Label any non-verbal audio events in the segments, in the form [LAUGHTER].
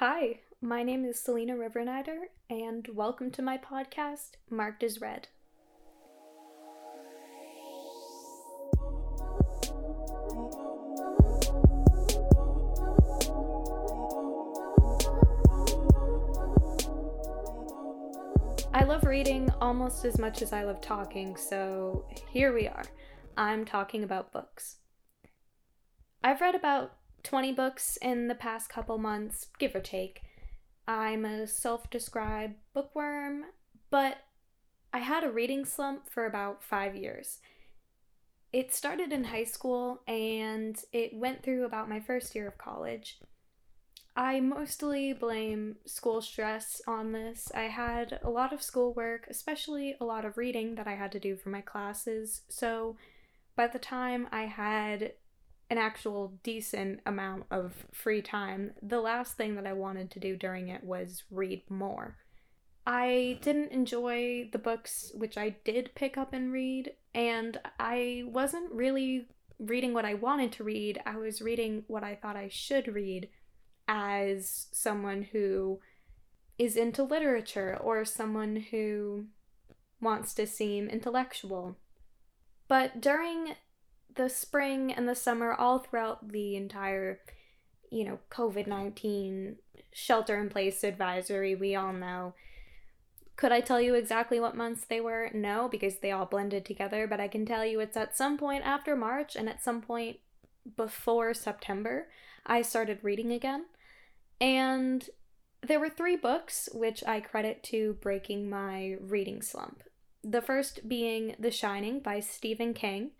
Hi, my name is Selena Rivernider, and welcome to my podcast, Marked as Read. I love reading almost as much as I love talking, so here we are. I'm talking about books. I've read about 20 books in the past couple months, give or take. I'm a self described bookworm, but I had a reading slump for about five years. It started in high school and it went through about my first year of college. I mostly blame school stress on this. I had a lot of schoolwork, especially a lot of reading that I had to do for my classes, so by the time I had an actual decent amount of free time, the last thing that I wanted to do during it was read more. I didn't enjoy the books which I did pick up and read, and I wasn't really reading what I wanted to read. I was reading what I thought I should read as someone who is into literature or someone who wants to seem intellectual. But during the spring and the summer, all throughout the entire, you know, COVID 19 shelter in place advisory, we all know. Could I tell you exactly what months they were? No, because they all blended together, but I can tell you it's at some point after March and at some point before September, I started reading again. And there were three books which I credit to breaking my reading slump. The first being The Shining by Stephen King.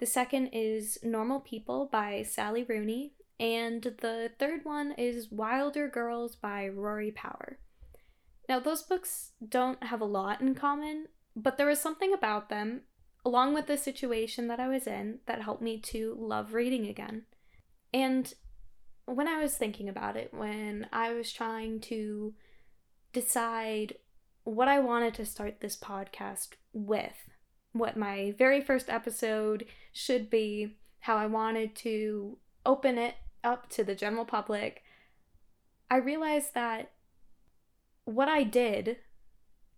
The second is Normal People by Sally Rooney. And the third one is Wilder Girls by Rory Power. Now, those books don't have a lot in common, but there was something about them, along with the situation that I was in, that helped me to love reading again. And when I was thinking about it, when I was trying to decide what I wanted to start this podcast with, what my very first episode should be, how I wanted to open it up to the general public, I realized that what I did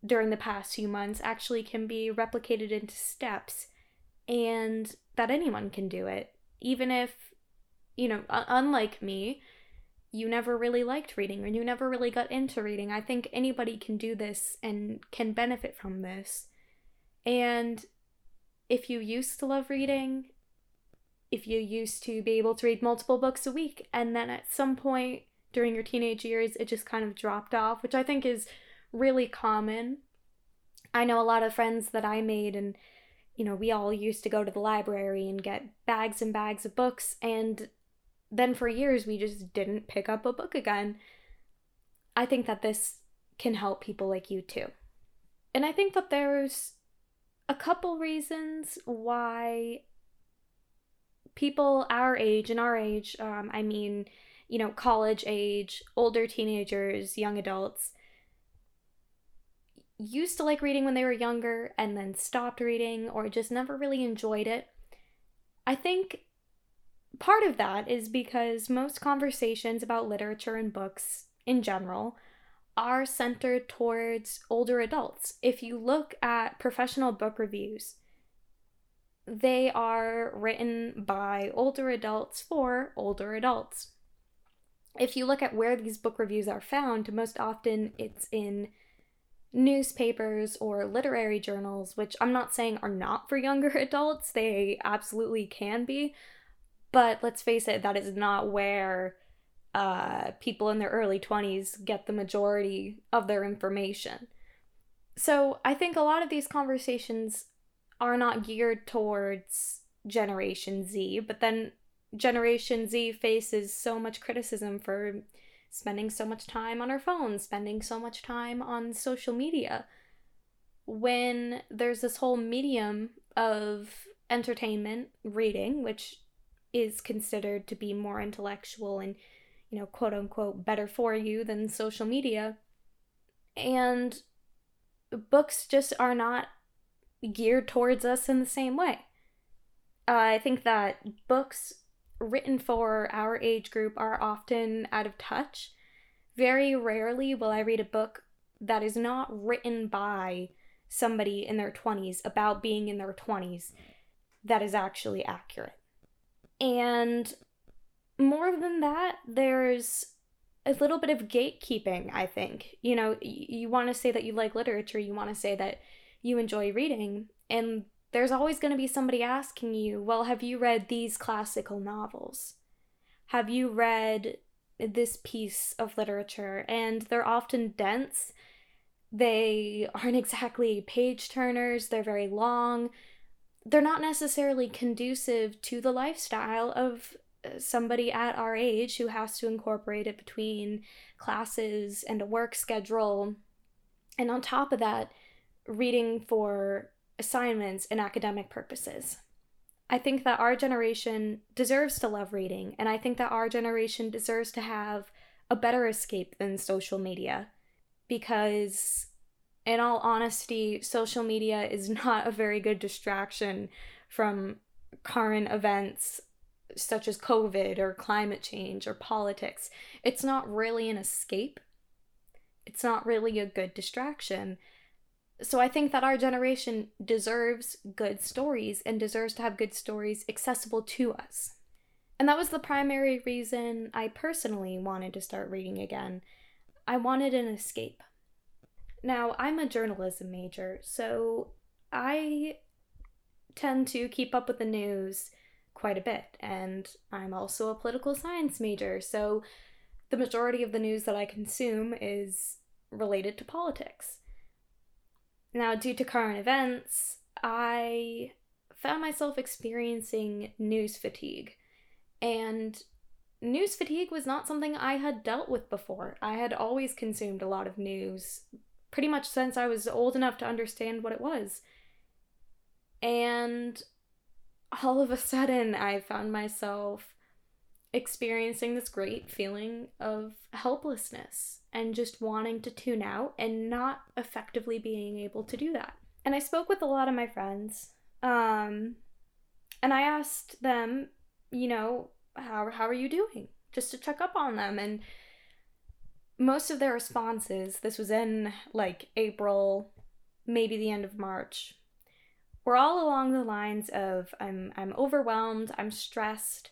during the past few months actually can be replicated into steps and that anyone can do it, even if you know, unlike me, you never really liked reading or you never really got into reading. I think anybody can do this and can benefit from this. And if you used to love reading, if you used to be able to read multiple books a week, and then at some point during your teenage years it just kind of dropped off, which I think is really common. I know a lot of friends that I made, and you know, we all used to go to the library and get bags and bags of books, and then for years we just didn't pick up a book again. I think that this can help people like you too. And I think that there's a couple reasons why people our age and our age, um, I mean, you know, college age, older teenagers, young adults, used to like reading when they were younger and then stopped reading or just never really enjoyed it. I think part of that is because most conversations about literature and books in general are centered towards older adults. If you look at professional book reviews, they are written by older adults for older adults. If you look at where these book reviews are found, most often it's in newspapers or literary journals, which I'm not saying are not for younger [LAUGHS] adults, they absolutely can be, but let's face it, that is not where uh, people in their early 20s get the majority of their information. So I think a lot of these conversations are not geared towards Generation Z, but then Generation Z faces so much criticism for spending so much time on our phones, spending so much time on social media. When there's this whole medium of entertainment, reading, which is considered to be more intellectual and, you know, quote unquote, better for you than social media. And books just are not geared towards us in the same way. Uh, I think that books written for our age group are often out of touch Very rarely will I read a book that is not written by somebody in their 20s about being in their 20s that is actually accurate. And more than that, there's a little bit of gatekeeping, I think. You know, you, you want to say that you like literature, you want to say that you enjoy reading, and there's always going to be somebody asking you, well, have you read these classical novels? Have you read this piece of literature? And they're often dense. They aren't [LAUGHS] exactly page turners, they're very long. They're not necessarily conducive to the lifestyle of somebody at our age who has to incorporate it between classes and a work schedule. And on top of that, reading for assignments and academic purposes. I think that our generation deserves to love reading, and I think that our generation deserves to have a better escape than social media. Because, in all honesty, social media is [LAUGHS] not a very good distraction from current events such as COVID or climate change or politics. It's not really an escape, it's not really a good distraction. So I think that our generation deserves good stories and deserves to have good stories accessible to us. And that was the primary reason I personally wanted to start reading again. I wanted an escape. Now, I'm a journalism major, so I tend to keep up with the news quite a bit, and I'm also a political science major, so the majority of the news that I consume is related to politics. Now, due to current events, I found myself experiencing news fatigue. And news fatigue was not something I had dealt with before. I had always consumed a lot of news pretty much since I was old enough to understand what it was. And all of a sudden, I found myself experiencing this great feeling of helplessness and just wanting to tune out and not effectively being able to do that. And I spoke with a lot of my friends, um, and I asked them, you know, how, how are you doing? Just to check up on them. And most of their responses, this was in like April, maybe the end of March, were all along the lines of I'm I'm overwhelmed, I'm stressed,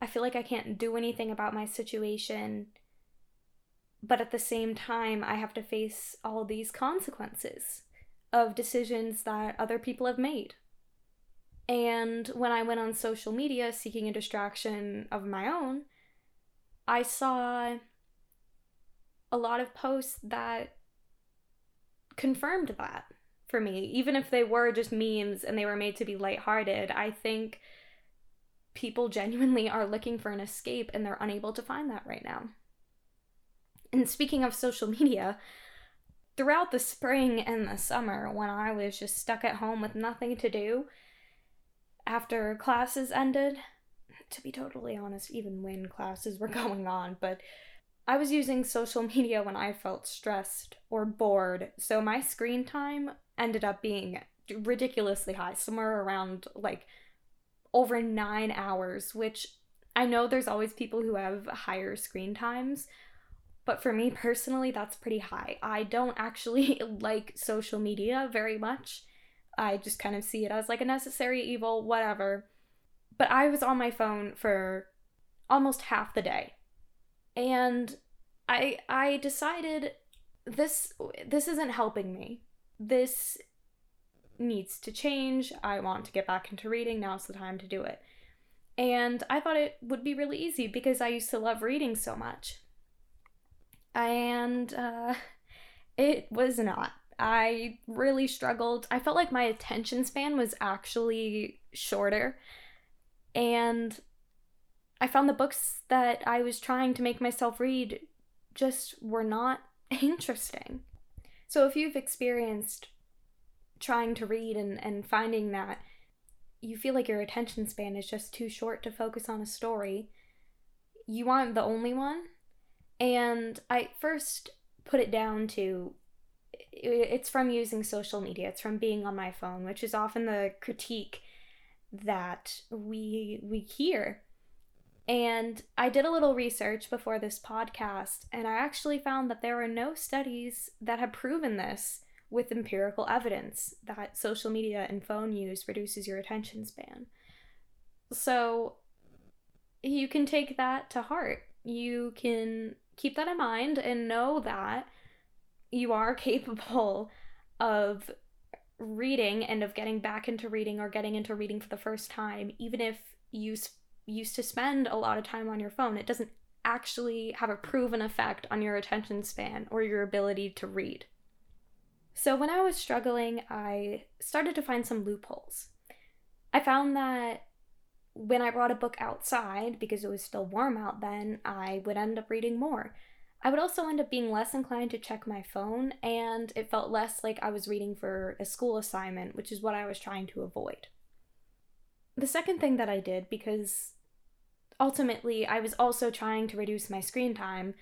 I feel like I can't do anything about my situation. But at the same time, I have to face all these consequences of decisions that other people have made. And when I went on social media seeking a distraction of my own, I saw a lot of posts that confirmed that for me. Even if they were just memes and they were made to be lighthearted, I think people genuinely are looking for an escape and they're unable to find that right now. And speaking of social media, throughout the spring and the summer, when I was just stuck at home with nothing to do, after classes ended, to be totally honest, even when classes were [LAUGHS] going on, but I was using social media when I felt stressed or bored, so my screen time ended up being ridiculously high, somewhere around like over nine hours, which I know there's always people who have higher screen times, but for me personally, that's pretty high. I don't actually [LAUGHS] like social media very much. I just kind of see it as like a necessary evil, whatever. But I was on my phone for almost half the day. And I I decided this this isn't helping me. This needs to change. I want to get back into reading. Now's the time to do it. And I thought it would be really easy because I used to love reading so much. And uh, [LAUGHS] it was not. I really struggled. I felt like my attention span was actually shorter. And I found the books that I was trying to make myself read just were not [LAUGHS] interesting. So if you've experienced trying to read and, and finding that you feel like your attention span is just too short to focus on a story, you aren't the only one. And I first put it down to it's from using social media, it's from being on my phone, which is often the critique that we we hear. And I did a little research before this podcast, and I actually found that there are no studies that have proven this with empirical evidence that social media and phone use reduces your attention span. So you can take that to heart. You can keep that in mind and know that you are [LAUGHS] capable of reading and of getting back into reading or getting into reading for the first time, even if you used to spend a lot of time on your phone. It doesn't actually have a proven effect on your attention span or your ability to read. So, when I was struggling, I started to find some loopholes. I found that when I brought a book outside, because it was still warm out then, I would end up reading more. I would also end up being less inclined to check my phone, and it felt less like I was reading for a school assignment, which is what I was trying to avoid. The second thing that I did, because ultimately I was also trying to reduce my screen time,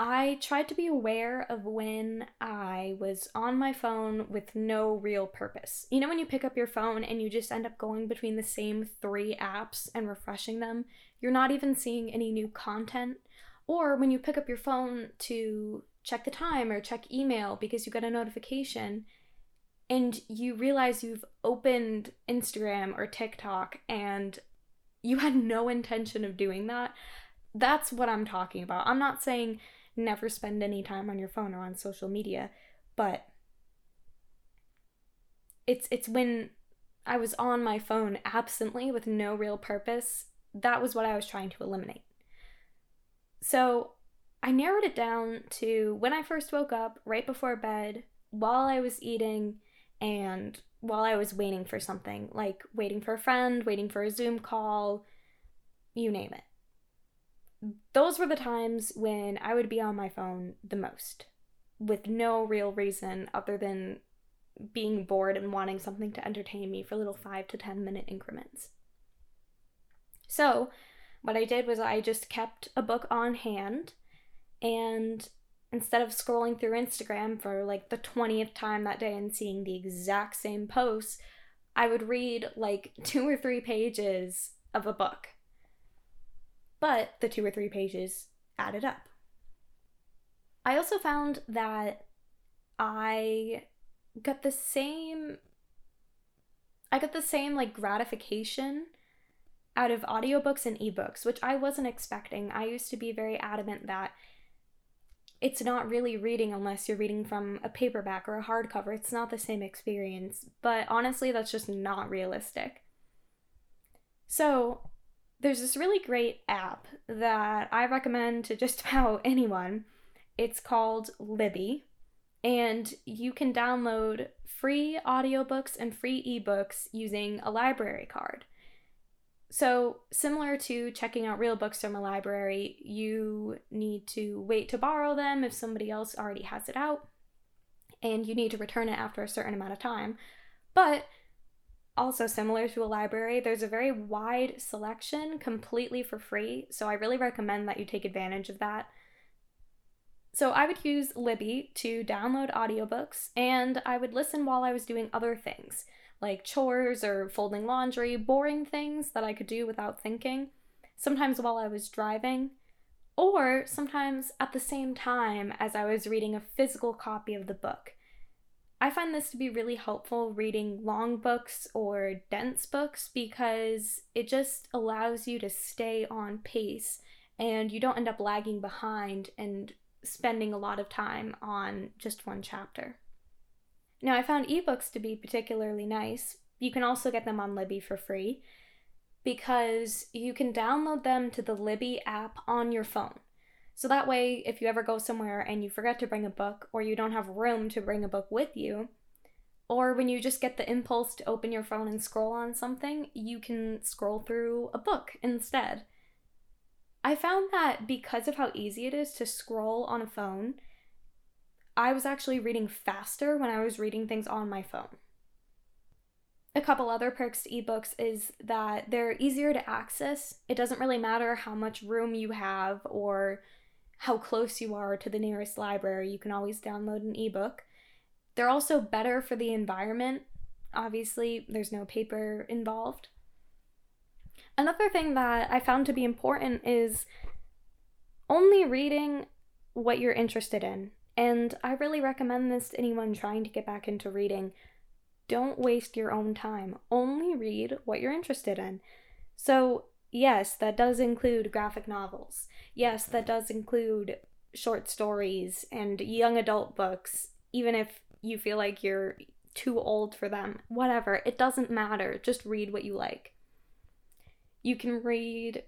I tried to be aware of when I was on my phone with no real purpose. You know, when you pick up your phone and you just end up going between the same three apps and refreshing them, you're not even seeing any new content. Or when you pick up your phone to check the time or check email because you got a notification and you realize you've opened Instagram or TikTok and you had no intention of doing that, that's what I'm talking about. I'm not saying never spend any time on your phone or on social media, but it's it's when I was on my phone absently with no real purpose, that was what I was trying to eliminate. So, I narrowed it down to when I first woke up, right before bed, while I was eating, and while I was waiting for something, like waiting for a friend, waiting for a Zoom call, you name it. Those were the times when I would be on my phone the most, with no real reason other than being bored and wanting something to entertain me for little five to 10 minute increments. So, what I did was I just kept a book on hand and instead of scrolling through Instagram for like the 20th time that day and seeing the exact same posts, I would read like two or three pages of a book. But the two or three pages added up. I also found that I got the same I got the same like gratification out of audiobooks and ebooks, which I wasn't expecting. I used to be very adamant that it's not really reading unless you're reading from a paperback or a hardcover. It's not the same experience. But honestly, that's just not realistic. So, there's this really great app that I recommend to just [LAUGHS] about anyone. It's called Libby, and you can download free audiobooks and free ebooks using a library card. So, similar to checking out real books from a library, you need to wait to borrow them if somebody else already has it out, and you need to return it after a certain amount of time. But also similar to a library, there's a very wide selection completely for free, so I really recommend that you take advantage of that. So I would use Libby to download audiobooks, and I would listen while I was doing other things like chores or folding laundry, boring things that I could do without thinking, sometimes while I was driving, or sometimes at the same time as I was reading a physical copy of the book. I find this to be really helpful reading long books or dense books because it just allows you to stay on pace and you don't end up lagging behind and spending a lot of time on just one chapter. Now, I found ebooks to be particularly nice. You can also get them on Libby for free because you can download them to the Libby app on your phone. So that way, if you ever go somewhere and you forget to bring a book, or you don't have room to bring a book with you, or when you just get the impulse to open your phone and scroll on something, you can scroll through a book instead. I found that because of how easy it is to scroll on a phone, I was actually reading faster when I was reading things on my phone. A couple other perks to ebooks is that they're easier to access. It doesn't really matter how much room you have or how close you are to the nearest library, you can always download an ebook. They're also better for the environment. Obviously, there's no paper involved. Another thing that I found to be important is only reading what you're interested in. And I really recommend this to anyone trying to get back into reading. Don't waste your own time. Only read what you're interested in. So, yes, that does include graphic novels. Yes, that does include short stories and young adult books, even if you feel like you're too old for them. Whatever, it doesn't matter. Just read what you like. You can read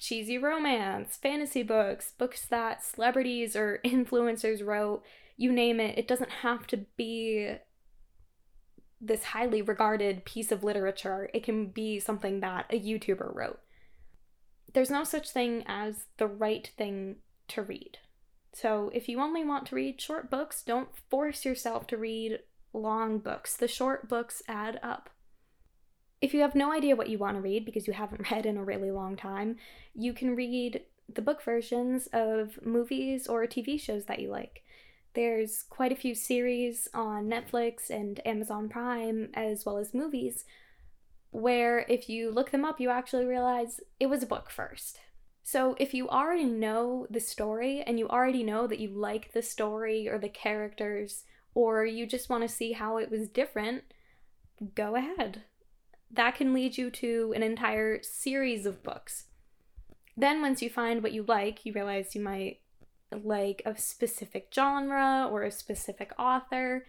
cheesy romance, fantasy books, books that celebrities or [LAUGHS] influencers wrote, you name it. It doesn't have to be this highly regarded piece of literature. It can be something that a YouTuber wrote. There's no such thing as the right thing to read. So, if you only want to read short books, don't force yourself to read long books. The short books add up. If you have no idea what you want to read because you haven't [LAUGHS] read in a really long time, you can read the book versions of movies or TV shows that you like. There's quite a few series on Netflix and Amazon Prime, as well as movies, where if you look them up, you actually realize it was a book first. So if you already know the story and you already know that you like the story or the characters, or you just want to see how it was different, go ahead. That can lead you to an entire series of books. Then, once you find what you like, you realize you might like a specific genre or a specific author.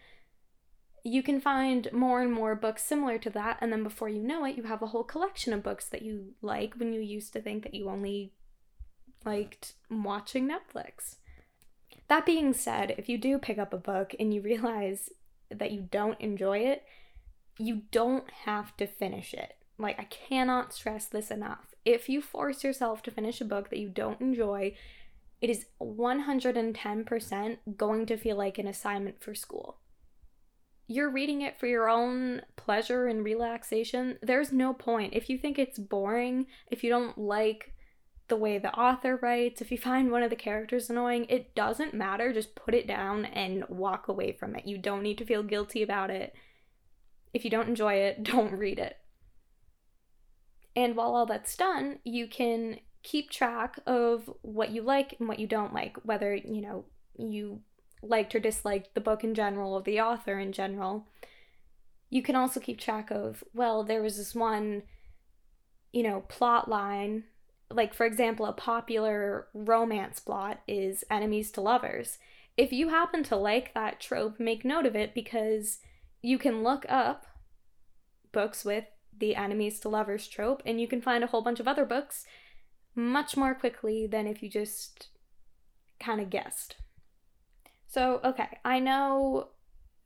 You can find more and more books similar to that, and then before you know it, you have a whole collection of books that you like when you used to think that you only liked watching Netflix. That being said, if you do pick up a book and you realize that you don't enjoy it, you don't have to finish it. Like, I cannot stress this enough. If you force yourself to finish a book that you don't enjoy, it is 110% going to feel like an assignment for school. You're reading it for your own pleasure and relaxation. There's no point. If you think it's boring, if you don't like the way the author writes, if you find one of the characters annoying, it doesn't matter. Just put it down and walk away from it. You don't need to feel guilty about it. If you don't enjoy it, [LAUGHS] don't read it. And while all that's done, you can keep track of what you like and what you don't like, whether, you know, you liked or disliked the book in general or the author in general. You can also keep track of, well, there was this one, you know, plot line. Like, for example, a popular romance plot is enemies to lovers. If you happen to like that trope, make note of it because you can look up books with the enemies to lovers trope and you can find a whole bunch of other books much more quickly than if you just kind of guessed. So, okay, I know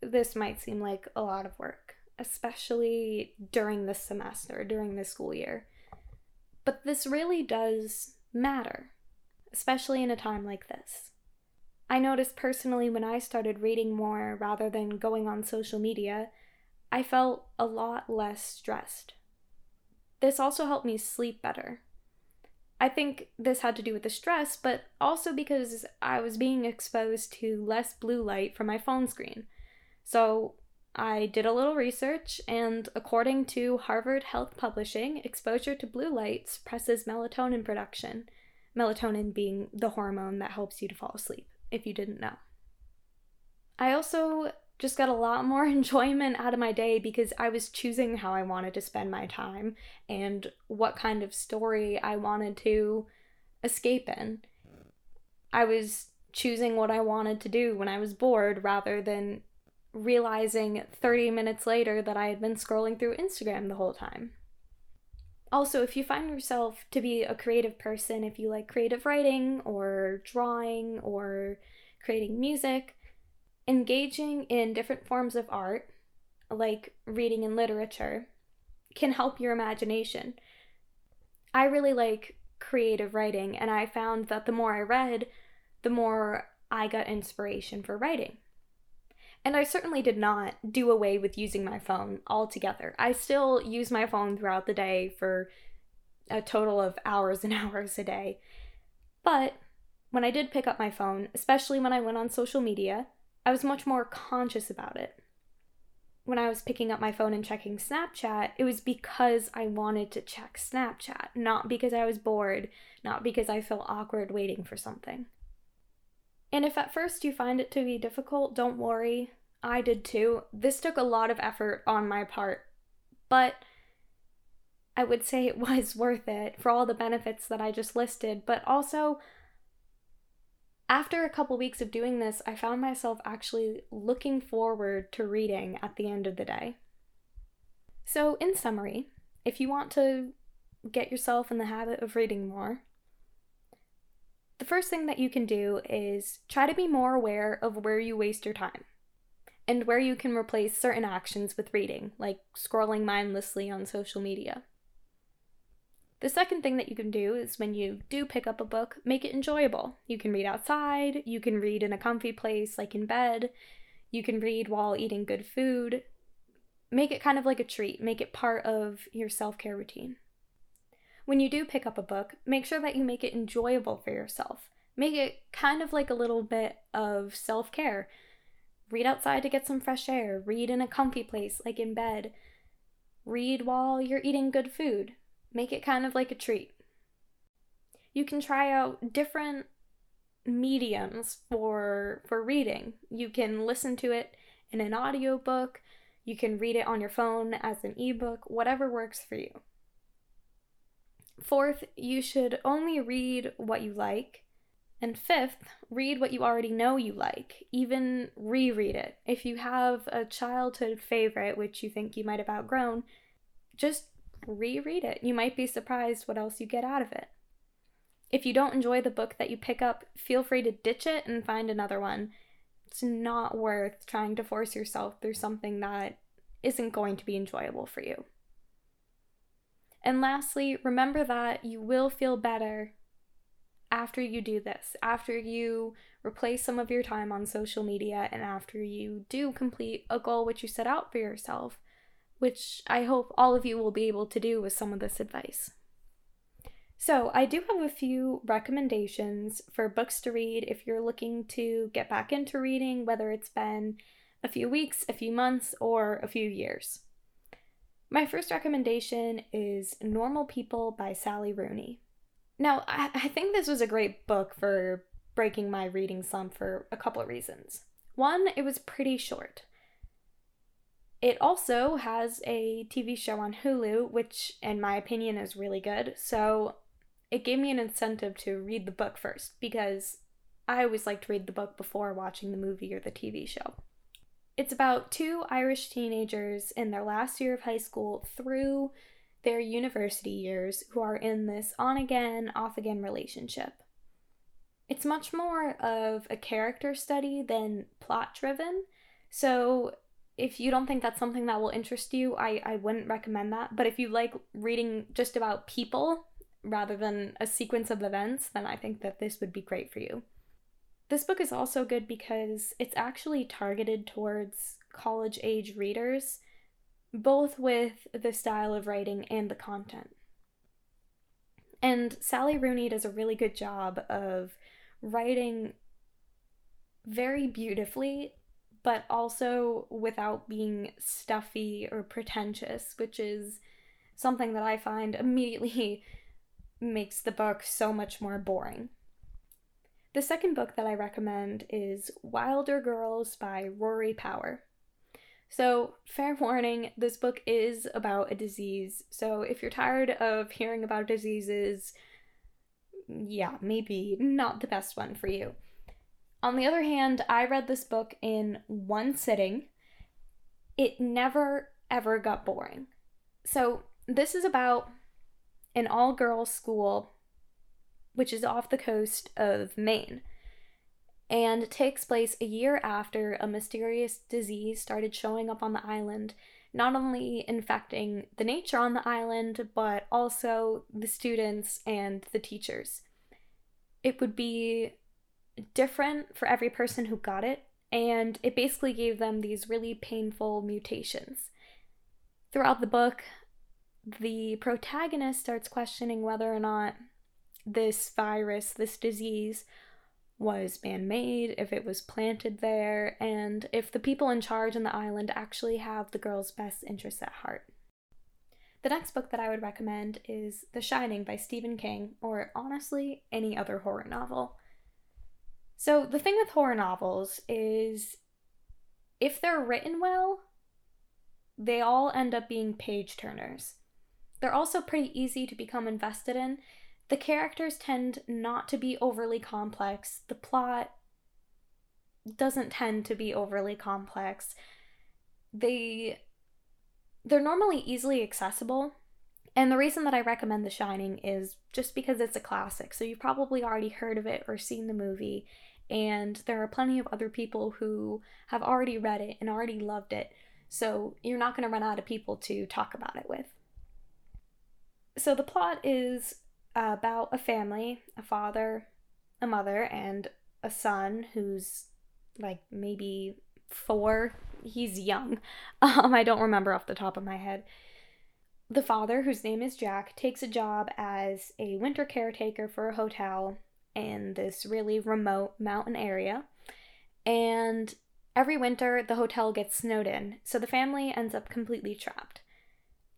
this might seem like a lot of work, especially during this semester, during this school year. But this really does matter, especially in a time like this. I noticed personally when I started reading more rather than going on social media, I felt a lot less stressed. This also helped me sleep better. I think this had to do with the stress, but also because I was being exposed to less blue light from my phone screen. So I did a little research, and according to Harvard Health Publishing, exposure to blue light suppresses melatonin production, melatonin being the hormone that helps you to fall asleep, if you didn't know. I also just got a lot more [LAUGHS] enjoyment out of my day because I was choosing how I wanted to spend my time and what kind of story I wanted to escape in. I was choosing what I wanted to do when I was bored rather than realizing 30 minutes later that I had been scrolling through Instagram the whole time. Also, if you find yourself to be a creative person, if you like creative writing or drawing or creating music, engaging in different forms of art, like reading and literature, can help your imagination. I really like creative writing, and I found that the more I read, the more I got inspiration for writing. And I certainly did not do away with using my phone altogether. I still use my phone throughout the day for a total of hours and [LAUGHS] hours a day. But when I did pick up my phone, especially when I went on social media, I was much more conscious about it. when I was picking up my phone and checking Snapchat, it was because I wanted to check Snapchat, not because I was bored, not because I felt awkward waiting for something. And if at first you find it to be difficult, don't worry. I did too. This took a lot of effort on my part, but I would say it [LAUGHS] was worth it for all the benefits that I just listed, but also after a couple weeks of doing this, I found myself actually looking forward to reading at the end of the day. So, in summary, if you want to get yourself in the habit of reading more, the first thing that you can do is try to be more aware of where you waste your time and where you can replace certain actions with reading, like scrolling mindlessly on social media. The second thing that you can do is when you do pick up a book, make it enjoyable. You can read outside, you can read in a comfy place like in bed, you can read while eating good food. Make it kind of like a treat, make it part of your self care routine. When you do pick up a book, make sure that you make it enjoyable for yourself. Make it kind of like a little bit of self care. Read outside to get some fresh air, read in a comfy place like in bed, read while you're eating good food Make it kind of like a treat. You can try out different mediums for for reading. You can listen to it in an audiobook, you can read it on your phone as an ebook, whatever works for you. Fourth, you should only read what you like. And fifth, read what you already know you like. Even reread it. If you have a childhood favorite which you think you might have outgrown, just reread it. You might be surprised what else you get out of it. If you don't enjoy the book that you pick up, feel free to ditch it and find another one. It's not worth trying to force yourself through something that isn't going to be enjoyable for you. And lastly, remember that you will feel better after you do this, after you replace some of your time on social media, and after you do complete a goal which you set out for yourself which I hope all of you will be able to do with some of this advice. So, I do have a few recommendations for books to read if you're looking to get back into reading, whether it's been a few weeks, a few months, or a few years. My first recommendation is Normal People by Sally Rooney. Now, I, I think this was a great book for breaking my reading slump for a couple of reasons. One, it was pretty short. It also has a TV show on Hulu, which, in my opinion, is really good. So it gave me an incentive to read the book first because I always like to read the book before watching the movie or the TV show. It's about two Irish teenagers in their last year of high school through their university years who are in this on again, off again relationship. It's much more of a character study than plot driven. So if you don't think that's something that will interest you, I, I wouldn't recommend that. But if you like reading just about people rather than a sequence of events, then I think that this would be great for you. This book is also good because it's actually targeted towards college age readers, both with the style of writing and the content. And Sally Rooney does a really good job of writing very beautifully but also without being stuffy or pretentious, which is something that I find immediately [LAUGHS] makes the book so much more boring. The second book that I recommend is Wilder Girls by Rory Power. So, fair [LAUGHS] warning, this book is about a disease. So, if you're tired of hearing about diseases, yeah, maybe not the best one for you. On the other hand, I read this book in one sitting. It never, ever got boring. So, this is about an all girls school, which is off the coast of Maine, and takes place a year after a mysterious disease started showing up on the island, not only infecting the nature on the island, but also the students and the teachers. It would be different for every person who got it, and it basically gave them these really painful mutations. Throughout the book, the protagonist starts questioning whether or not this virus, this disease, was man made, if it was planted there, and if the people in charge on the island actually have the girl's best interests at heart. The next book that I would recommend is The Shining by Stephen King, or honestly, any other horror novel. So, the thing with horror novels is if they're written well, they all end up being page turners. They're also pretty easy to become invested in. The characters tend not to be overly complex. The plot doesn't tend to be overly complex. They they're normally easily accessible. And the reason that I recommend The Shining is just because it's a classic. So you've probably already heard of it or seen the movie, and there are plenty of other people who have already read it and already loved it. So you're not going to run out of people to talk about it with. So the plot is about a family, a father, a mother, and a son who's like maybe four. He's young. [LAUGHS] Um, I don't remember off the top of my head. The father, whose name is Jack, takes a job as a winter caretaker for a hotel in this really remote mountain area. And every winter, the hotel gets snowed in, so the family ends up completely trapped.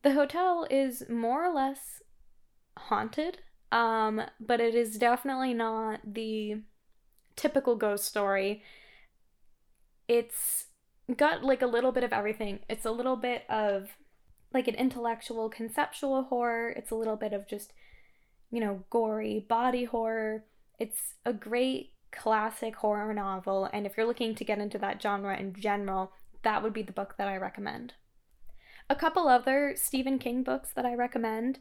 The hotel is more or less haunted, um, but it is definitely not the typical ghost story. It's got like a little bit of everything. It's a little bit of like an intellectual, conceptual horror, it's a little bit of just, you know, gory body horror. It's a great classic horror novel, and if you're looking to get into that genre in general, that would be the book that I recommend. A couple other Stephen King books that I recommend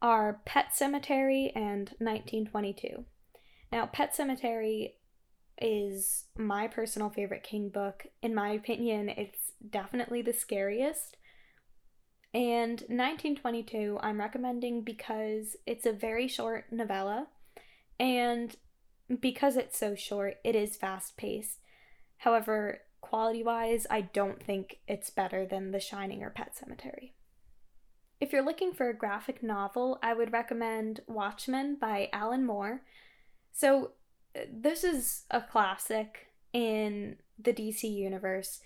are Pet Sematary and 1922. Now, Pet Sematary is my personal favorite King book. In my opinion, it's definitely the scariest. And 1922, I'm recommending because it's a very short novella, and because it's so short, it is fast paced. However, quality wise, I don't think it's better than The Shining or Pet Sematary. If you're looking for a graphic novel, I would recommend Watchmen by Alan Moore. So, uh, this is a classic in the DC universe.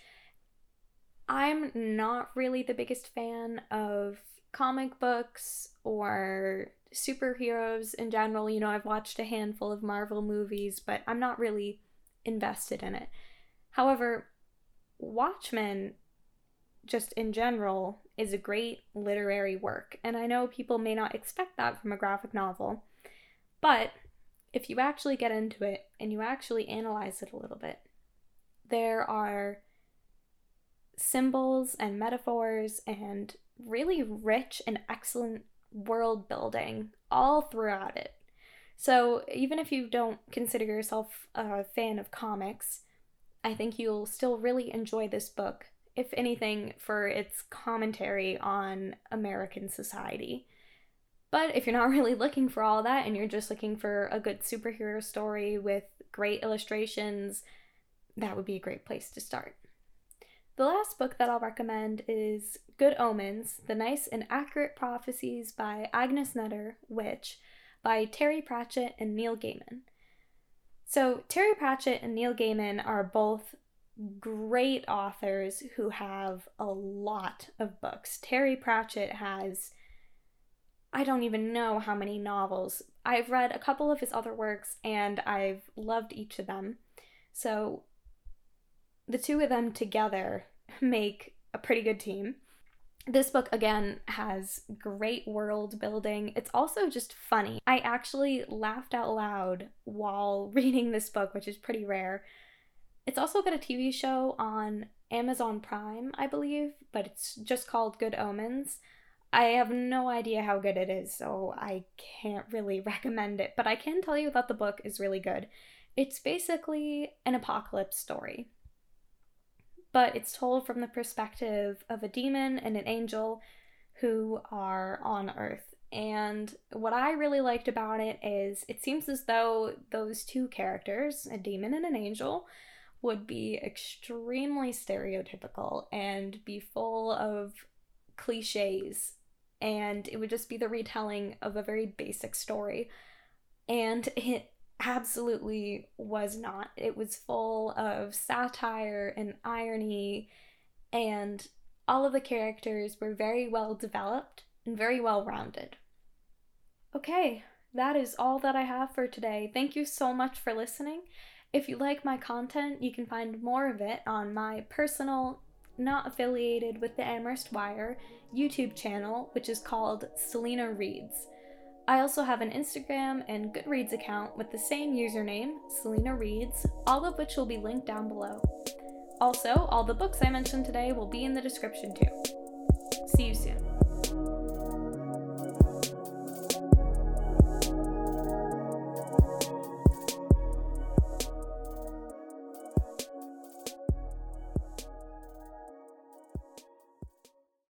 I'm not really the biggest fan of comic books or superheroes in general. You know, I've watched a handful of Marvel movies, but I'm not really invested in it. However, Watchmen just in general, is a great literary work. And I know people may not expect that from a graphic novel, but if you actually get into it and you actually analyze it a little bit, there are symbols and metaphors and really rich and excellent world building all throughout it. So, even if you don't consider yourself a fan of comics, I think you'll still really enjoy this book if anything, for its commentary on American society. But if you're not [LAUGHS] really looking for all that and you're just looking for a good superhero story with great illustrations, that would be a great place to start. The last book that I'll recommend is Good Omens The Nice and Accurate Prophecies by Agnes Nutter, Witch, by Terry Pratchett and Neil Gaiman. So, Terry Pratchett and Neil Gaiman are both great authors who have a lot of books. Terry Pratchett has, I don't even know how many novels. I've read a couple of his other works and I've loved each of them. So the two of them together [LAUGHS] make a pretty good team. This book, again, has great world building. It's also just funny. I actually laughed out loud while [LAUGHS] reading this book, which is pretty rare. It's also got a TV show on Amazon Prime, I believe, but it's just called Good Omens. I have no idea how good it is, so I can't really [LAUGHS] recommend it, but I can tell you that the book is really good. It's basically an apocalypse story, but it's told from the perspective of a demon and an angel who are on Earth. And what I really liked about it is it seems as though those two characters, a demon and an angel, would be extremely stereotypical and be full of cliches and it would just be the retelling of a very basic story and it absolutely was not. It was full of satire and irony, and all of the characters were very well developed and very well rounded. Okay, that is all that I have for today. Thank you so much for listening. If you like my content, you can find more of it on my personal, not affiliated with the Amherst Wire, YouTube channel, which is called Selena Reads. I also have an Instagram and Goodreads account with the same username, Selena Reads, all of which will be linked down below. Also, all the books I mentioned today will be in the description too. See you soon.